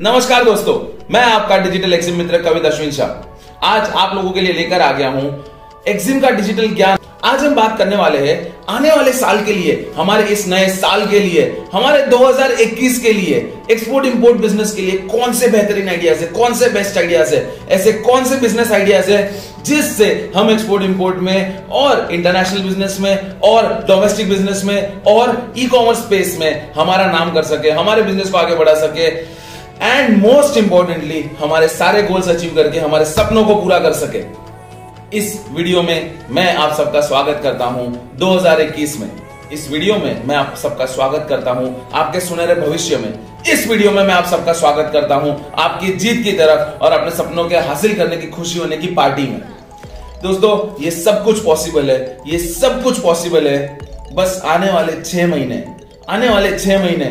नमस्कार दोस्तों, मैं आपका डिजिटल एक्सिम मित्र कविता अश्विन शाह। आज आप लोगों के लिए लेकर आ गया हूँ एक्सिम का डिजिटल ज्ञान। आज हम बात करने वाले हैं, आने वाले साल के लिए, हमारे इस नए साल के लिए, हमारे 2021 के लिए एक्सपोर्ट इंपोर्ट बिज़नेस के लिए कौन से बेहतरीन आइडियाज़ है, कौन से बेस्ट आइडियाज़ है, ऐसे कौन से बिज़नेस आइडियाज़ है, जिससे हम एक्सपोर्ट इंपोर्ट में और इंटरनेशनल बिज़नेस में और डोमेस्टिक बिज़नेस में और ई कॉमर्स स्पेस में हमारा नाम कर सके, हमारे बिज़नेस को आगे बढ़ा सके। एंड मोस्ट इंपॉर्टेंटली हमारे सारे गोल्स अचीव करके, हमारे सपनों को पूरा कर सके। इस वीडियो में मैं आप सबका स्वागत करता हूँ। 2021 में इस वीडियो में मैं आप सबका स्वागत करता हूँ। आपके सुनहरे भविष्य में इस वीडियो में मैं आप सबका स्वागत करता हूँ। आपकी जीत की तरफ़ और अपने सपनों के हासिल करने की खुशी होने की पार्टी में। दोस्तों, ये सब कुछ पॉसिबल है। ये सब कुछ पॉसिबल है। बस आने वाले छह महीने, आने वाले छह महीने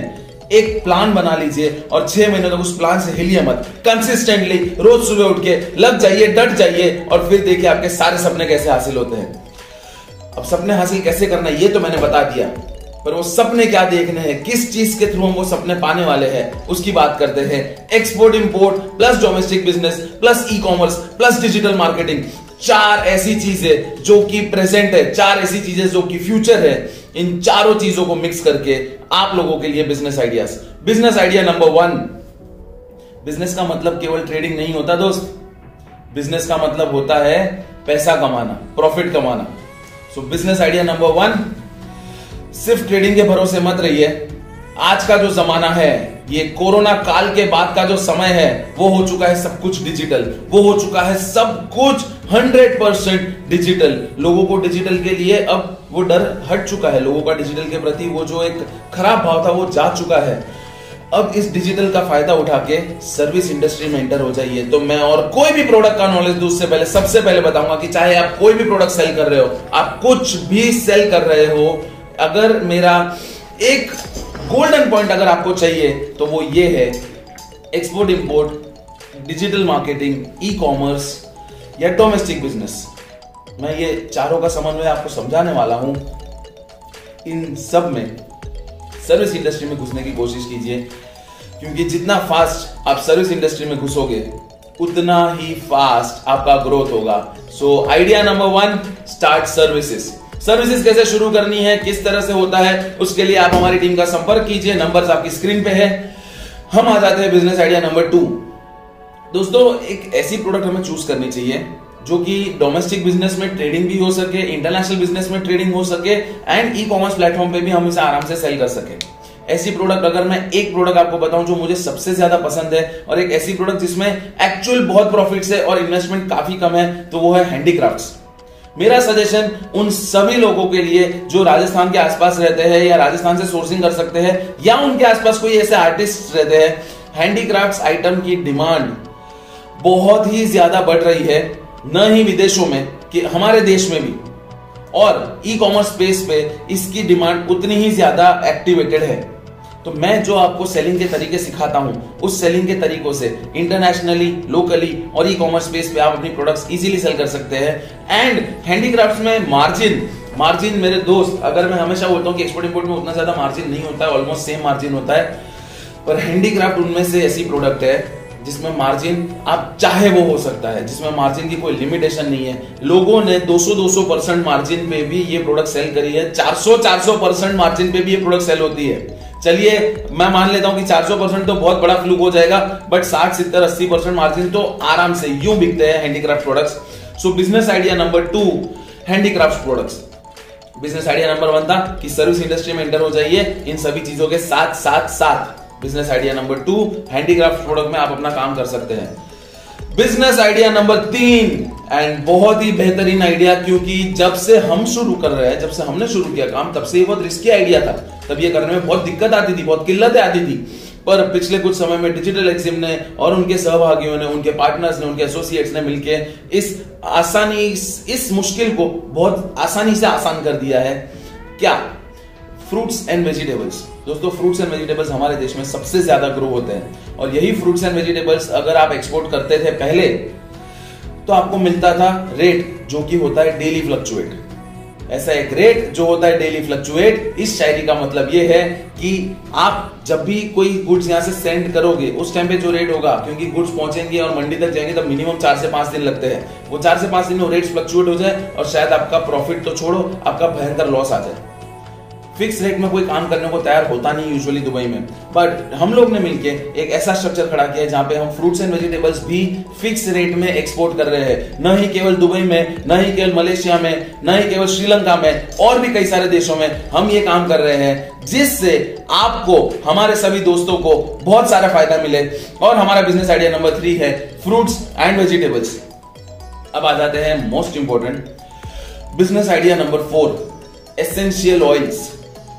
एक प्लान बना लीजिए और छह महीने तक उस प्लान से हिलिए मत। कंसिस्टेंटली रोज सुबह उठ के लग जाइए, डट जाइए और फिर देखिए आपके सारे सपने कैसे हासिल होते हैं। अब सपने हासिल कैसे करना ये तो मैंने बता दिया। पर वो सपने क्या देखने हैं, किस चीज़ के थ्रू हम वो सपने पाने वाले हैं, उसकी बात करते हैं। Export import plus domestic business plus e commerce plus digital marketing चार ऐसी चीज़ें जो कि प्रेजेंट है, चार ऐसी चीज़ें जो कि फ्यूचर है। इन चारों चीज़ों को मिक्स करके आप लोगों के लिए business ideas business idea number one business का मतलब केवल ट्रेडिंग नहीं होता दोस्त. बिज़नेस का मतलब होता है पैसा कमाना प्रॉफिट कमाना. So business idea number one सिर्फ़ ट्रेडिंग के भरोसे मत रहिए. आज का जो जमाना है ये कोरोना काल के बाद का जो समय है, वो हो चुका है सब कुछ डिजिटल वो हो चुका है सब कुछ हंड्रेड परसेंट डिजिटल लोगों को डिजिटल के लिए अब वो डर हट चुका है. लोगों का डिजिटल के प्रति वो जो एक खराब भाव था, वो जा चुका है. अब इस डिजिटल का फ़ायदा उठा के सर्विस इंडस्ट्री में एंटर हो जाइए. तो मैं और कोई भी प्रोडक्ट का नॉलेज दूँ उससे पहले, सबसे पहले बताऊँगा कि चाहे आप कोई भी प्रोडक्ट सेल कर रहे हो, आप कुछ भी सेल कर रहे हो, अगर मेरा एक गोल्डन पॉइंट अगर आपको चाहिए तो वो ये है export import digital marketing e commerce या डोमेस्टिक बिज़नेस मैं ये चारों का समन्वय आपको समझाने वाला हूँ। इन सब में सर्विस इंडस्ट्री में घुसने की कोशिश कीजिए, क्योंकि जितना फास्ट आप सर्विस इंडस्ट्री में घुसोगे, उतना ही फास्ट आपका ग्रोथ होगा। So idea number one start services services कैसे शुरू करनी है, किस तरह से होता है, उसके लिए आप हमारी टीम का संपर्क कीजिए। नंबर आपकी स्क्रीन पे है। हम आ जाते हैं बिज़नेस आइडिया नंबर टू दोस्तों, एक ऐसी प्रोडक्ट हमें चूज़ करनी चाहिए, जो कि डोमेस्टिक बिज़नेस में ट्रेडिंग भी हो सके इंटरनेशनल बिज़नेस में ट्रेडिंग हो सके एंड ई कॉमर्स प्लेटफॉर्म पे भी हम इसे आराम से सेल कर सके। ऐसी प्रोडक्ट अगर मैं एक प्रोडक्ट आपको बताऊँ जो मुझे सबसे ज़्यादा पसंद है, और एक ऐसी प्रोडक्ट जिसमें एक्चुअल बहुत प्रॉफिट है और इन्वेस्टमेंट काफ़ी कम है तो वो है हैंडीक्राफ्ट मेरा सजेशन उन सभी लोगों के लिए जो राजस्थान के आसपास रहते हैं या राजस्थान से सोर्सिंग कर सकते हैं या उनके आसपास कोई ऐसे आर्टिस्ट रहते हैं हैंडीक्राफ्ट आइटम की डिमांड बहुत ही ज़्यादा बढ़ रही है, न ही विदेशों में, कि हमारे देश में भी। और ई कॉमर्स स्पेस पे इसकी डिमांड उतनी ही ज़्यादा एक्टिवेटेड है। तो मैं जो आपको सेलिंग के तरीके सिखाता हूँ, उस सेलिंग के तरीकों से इंटरनेशनली लोकली और ई कॉमर्स स्पेस पे आप अपनी प्रोडक्ट्स इजीली सेल कर सकते हैं। एंड हैंडीक्राफ्ट में मार्जिन मार्जिन मेरे दोस्त, अगर मैं हमेशा बोलता हूँ कि एक्सपोर्ट इंपोर्ट में उतना ज़्यादा मार्जिन नहीं होता है ऑलमोस्ट सेम मार्जिन होता है, पर हैंडीक्राफ्ट उनमें से ऐसी प्रोडक्ट है, जिसमें मार्जिन आप चाहे वो हो सकता है, जिसमें मार्जिन की कोई लिमिटेशन नहीं है। लोगों ने 200-200 परसेंट मार्जिन पे भी ये प्रोडक्ट सेल करी है 400-400 परसेंट मार्जिन पे भी ये प्रोडक्ट सेल होती है। चलिए, मैं मान लेता हूँ कि 400 परसेंट तो बहुत बड़ा फ्लूक हो जाएगा बट 60 सितर अस्सी परसेंट मार्जिन तो आराम से यूँ बिकते हैं handicraft products so business idea number two handicraft products business idea number one था कि सर्विस इंडस्ट्री में एंटर हो जाइए इन सभी चीज़ों के साथ साथ साथ। Business idea number two handicraft product में आप अपना काम कर सकते हैं। बिज़नेस आइडिया नंबर तीन एंड बहुत ही बेहतरीन आइडिया क्योंकि जब से हम शुरू कर रहे हैं जब से हमने शुरू किया काम तब से ये बहुत रिस्की आइडिया था। तब ये करने में बहुत दिक्कत आती थी बहुत किल्लतें आती थी। पर पिछले कुछ समय में डिजिटल एक्सिम ने और उनके सहभागियों ने उनके पार्टनर्स ने उनके एसोसिएट्स ने मिलकर इस आसानी इस, इस मुश्किल को बहुत आसानी से आसान कर दिया है। क्या? फ्रूट्स एंड वेजिटेबल्स दोस्तों फ्रूट्स एंड वेजिटेबल्स हमारे देश में सबसे ज़्यादा ग्रो होते हैं। और यही फ्रूट्स एंड वेजिटेबल्स अगर आप एक्सपोर्ट करते थे पहले तो आपको मिलता था रेट जो कि होता है डेली फ्लक्चुएट ऐसा एक रेट जो होता है डेली फ्लक्चुएट इस शायरी का मतलब यह है कि आप जब भी कोई गुड्स यहाँ से सेंड करोगे, उस टाइम पे जो रेट होगा, क्योंकि गुड्स पहुँचेंगे और मंडी तक जाएँगे तब मिनिमम चार से पाँच दिन लगते हैं। वो चार से पाँच दिन में रेट फ्लक्चुएट हो जाए और शायद आपका प्रॉफिट तो छोड़ो, आपका भयंकर लॉस आ जाए। फिक्स रेट में कोई काम करने को तैयार होता नहीं यूजुअली दुबई में। बट हम लोग ने मिलके एक ऐसा स्ट्रक्चर खड़ा किया है जहाँ पे हम फ्रूट्स एंड वेजिटेबल्स भी फिक्स रेट में एक्सपोर्ट कर रहे हैं। न ही केवल दुबई में, न ही केवल मलेशिया में, न ही केवल श्रीलंका में, और भी कई सारे देशों में हम ये काम कर रहे हैं, जिससे आपको, हमारे सभी दोस्तों को बहुत सारा फ़ायदा मिले। और हमारा बिज़नेस आइडिया नंबर थ्री है फ्रूट्स एंड वेजिटेबल्स अब आ जाते हैं most important business idea number four essential oils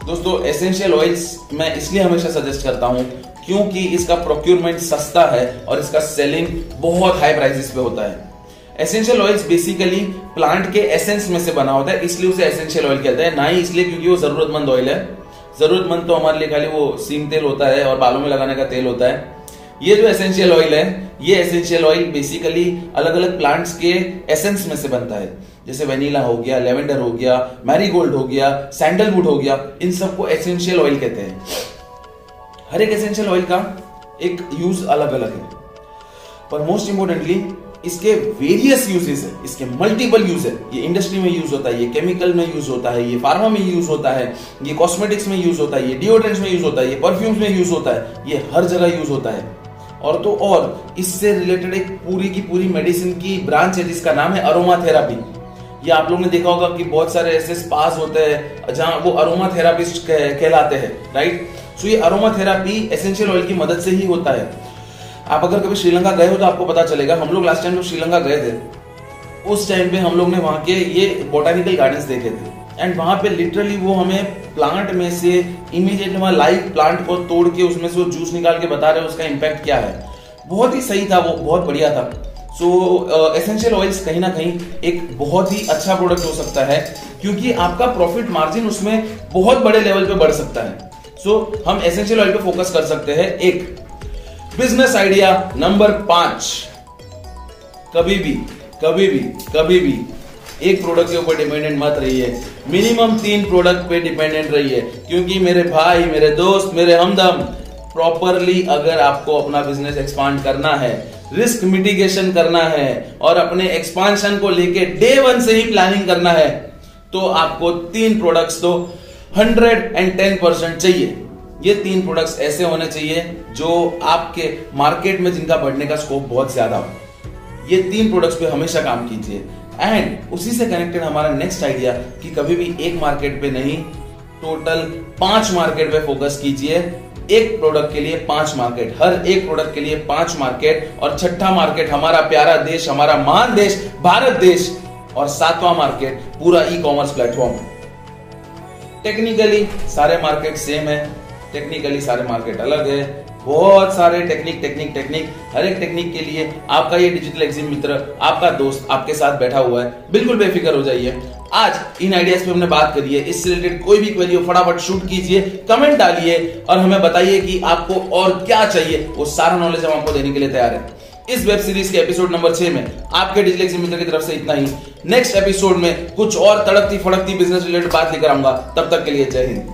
दोस्तों एसेंशियल ऑयल्स मैं इसलिए हमेशा सजेस्ट करता हूँ क्योंकि इसका प्रोक्योरमेंट सस्ता है और इसका सेलिंग बहुत हाई प्राइसेस पे होता है। एसेंशियल ऑयल्स बेसिकली प्लांट के एसेंस में से बना होता है, इसलिए उसे एसेंशियल ऑयल कहते हैं। ना ही इसलिए क्योंकि वो जरूरतमंद ऑयल है। जरूरतमंद तो हमारे लिए खाली वो सीम तेल होता है और बालों में लगाने का तेल होता है। ये जो एसेंशियल ऑयल है, ये एसेंशियल ऑयल बेसिकली अलग अलग प्लांट्स के एसेंस में से बनता है। जैसे वेनिला हो गया लेवेंडर हो गया मैरीगोल्ड हो गया सैंडलवुड हो गया, इन सबको एसेंशियल ऑयल कहते हैं। हर एक एसेंशियल ऑयल का एक यूज़ अलग अलग है। पर मोस्ट इंपोर्टेंटली इसके वेरियस यूजेस है, इसके मल्टीपल यूज़ है। ये इंडस्ट्री में यूज़ होता है, ये केमिकल में यूज़ होता है, ये फार्मा में यूज़ होता है, ये कॉस्मेटिक्स में यूज़ होता है, ये डिओड्रेंट्स में यूज़ होता है, ये परफ्यूम्स में यूज़ होता है, ये हर जगह यूज़ होता है। और तो और, इससे रिलेटेड एक पूरी की पूरी मेडिसिन की ब्रांच है, जिसका नाम है अरोमा थेरापी ये आप लोगों ने देखा होगा कि बहुत सारे ऐसे पास होते हैं, जहाँ वो अरोमा थेरापिस्ट कहलाते हैं राइट सो ये अरोमा थेरापी एसेंशियल ऑयल की मदद से ही होता है। आप अगर कभी श्रीलंका गए हो तो आपको पता चलेगा, हम लोग लास्ट टाइम जब श्रीलंका गए थे, उस टाइम पे हम लोग ने वहाँ के ये बोटानिकल गार्डन्स देखे थे। एंड वहाँ पे लिटरली वो हमें प्लांट में से इमीडिएट वहाँ लाइव प्लांट को तोड़ के उसमें से वो जूस निकाल के बता रहे उसका इम्पैक्ट क्या है। बहुत ही सही था वो बहुत बढ़िया था। सो एसेंशियल ऑयल्स कहीं ना कहीं एक बहुत ही अच्छा प्रोडक्ट हो सकता है क्योंकि आपका प्रॉफिट मार्जिन उसमें बहुत बड़े लेवल पे बढ़ सकता है। सो so, हम एसेंशियल ऑयल पे फोकस कर सकते हैं। एक बिज़नेस आइडिया नंबर पाँच। कभी भी कभी भी कभी भी एक प्रोडक्ट के ऊपर डिपेंडेंट मत रहिए। मिनिमम तीन प्रोडक्ट पे डिपेंडेंट रहिए। क्योंकि मेरे भाई, मेरे दोस्त, मेरे हमदम प्रॉपरली अगर आपको अपना बिज़नेस एक्सपांड करना है रिस्क मिटिगेशन करना है, और अपने एक्सपांशन को लेके डे वन से ही प्लानिंग करना है तो आपको तीन प्रोडक्ट्स तो हंड्रेड एंड टेन परसेंट चाहिए। ये तीन प्रोडक्ट्स ऐसे होने चाहिए जो आपके मार्केट में जिनका बढ़ने का स्कोप बहुत ज़्यादा हो। ये तीन प्रोडक्ट्स पे हमेशा काम कीजिए। एंड उसी से कनेक्टेड हमारा नेक्स्ट आइडिया कि कभी भी एक मार्केट पे नहीं टोटल पाँच मार्केट पे फोकस कीजिए। एक प्रोडक्ट के लिए पाँच मार्केट हर एक प्रोडक्ट के लिए पाँच मार्केट और छठा मार्केट हमारा प्यारा देश, हमारा महान देश, भारत देश और सातवां मार्केट पूरा ई कॉमर्स प्लेटफॉर्म टेक्निकली सारे मार्केट सेम है टेक्निकली सारे मार्केट अलग है। बहुत सारे टेक्निक टेक्निक टेक्निक हर एक टेक्निक के लिए आपका ये डिजिटल एग्जिम मित्र, आपका दोस्त आपके साथ बैठा हुआ है। बिल्कुल बेफिक्र हो जाइए। आज इन आइडियाज़ पे हमने बात करी है। इससे रिलेटेड कोई भी क्वेरी हो, फटाफट शूट कीजिए कमेंट डालिए और हमें बताइए कि आपको और क्या चाहिए। वो सारा नॉलेज हम आपको देने के लिए तैयार है। इस वेब सीरीज़ के एपिसोड नंबर छह में आपके डिजिटल मित्र की तरफ़ से इतना ही। नेक्स्ट एपिसोड में कुछ और तड़कती फड़कती बिज़नेस रिलेटेड बात लेकर आऊँगा। तब तक के लिए जय हिंद।